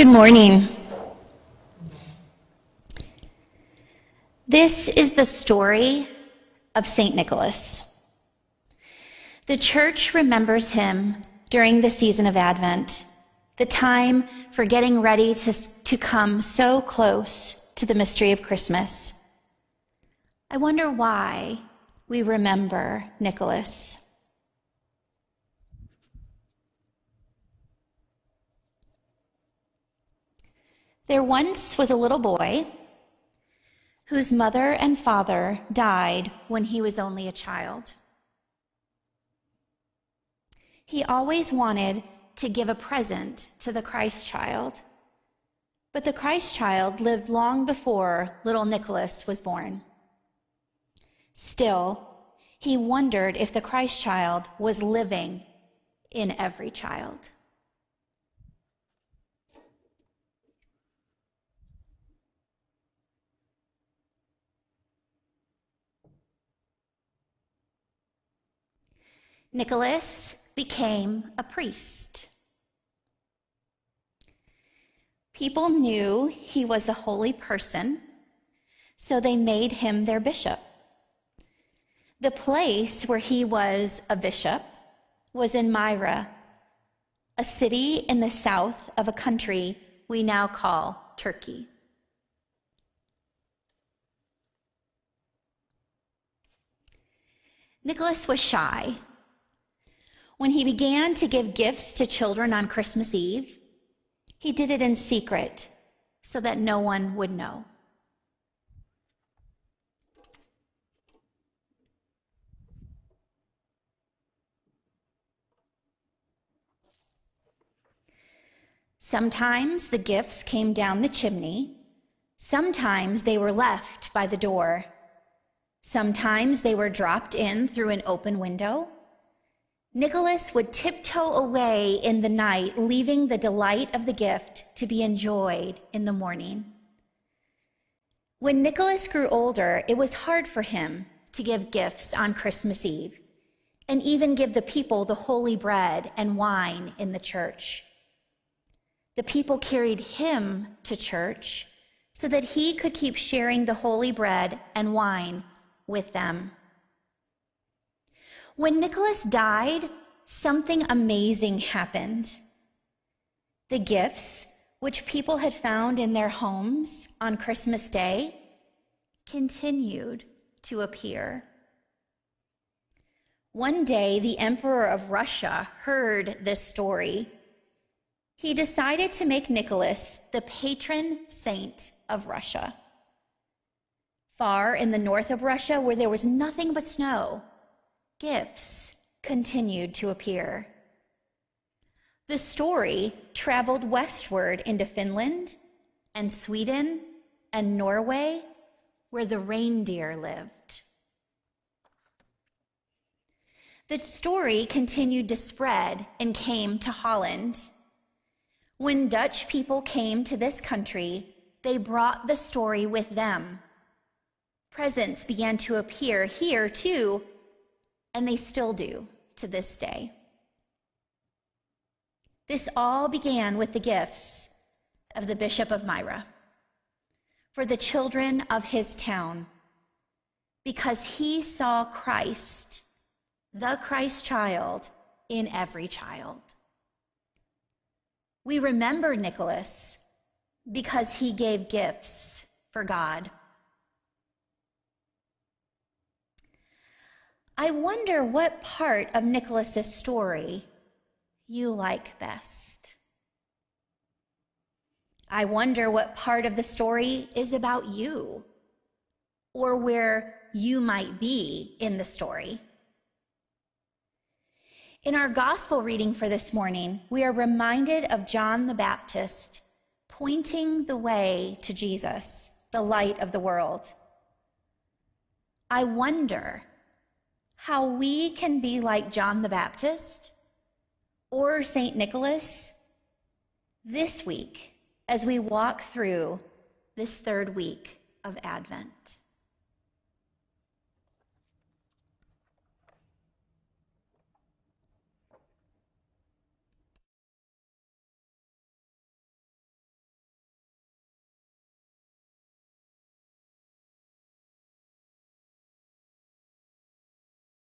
Good morning. This is the story of St. Nicholas. The church remembers him during the season of Advent, the time for getting ready to, to come so close to the mystery of Christmas. I wonder why we remember Nicholas. There once was a little boy whose mother and father died when he was only a child. He always wanted to give a present to the Christ child, but the Christ child lived long before little Nicholas was born. Still, he wondered if the Christ child was living in every child. Nicholas became a priest. People knew he was a holy person, so they made him their bishop. The place where he was a bishop was in Myra, a city in the south of a country we now call Turkey. Nicholas was shy when he began to give gifts to children on Christmas Eve, he did it in secret so that no one would know. Sometimes the gifts came down the chimney. Sometimes they were left by the door. Sometimes they were dropped in through an open window. Nicholas would tiptoe away in the night, leaving the delight of the gift to be enjoyed in the morning. When Nicholas grew older, it was hard for him to give gifts on Christmas Eve and even give the people the holy bread and wine in the church. The people carried him to church so that he could keep sharing the holy bread and wine with them. When Nicholas died, something amazing happened. The gifts, which people had found in their homes on Christmas Day, continued to appear. One day, the Emperor of Russia heard this story. He decided to make Nicholas the patron saint of Russia. Far in the north of Russia, where there was nothing but snow, gifts continued to appear. The story traveled westward into Finland and Sweden and Norway, where the reindeer lived. The story continued to spread and came to Holland. When Dutch people came to this country, they brought the story with them. Presents began to appear here, too, and they still do to this day. This all began with the gifts of the Bishop of Myra for the children of his town because he saw Christ, the Christ child, in every child. We remember Nicholas because he gave gifts for God. I wonder what part of Nicholas's story you like best. I wonder what part of the story is about you or where you might be in the story. In our gospel reading for this morning, we are reminded of John the Baptist pointing the way to Jesus, the light of the world. I wonder how we can be like John the Baptist or St. Nicholas this week as we walk through this third week of Advent.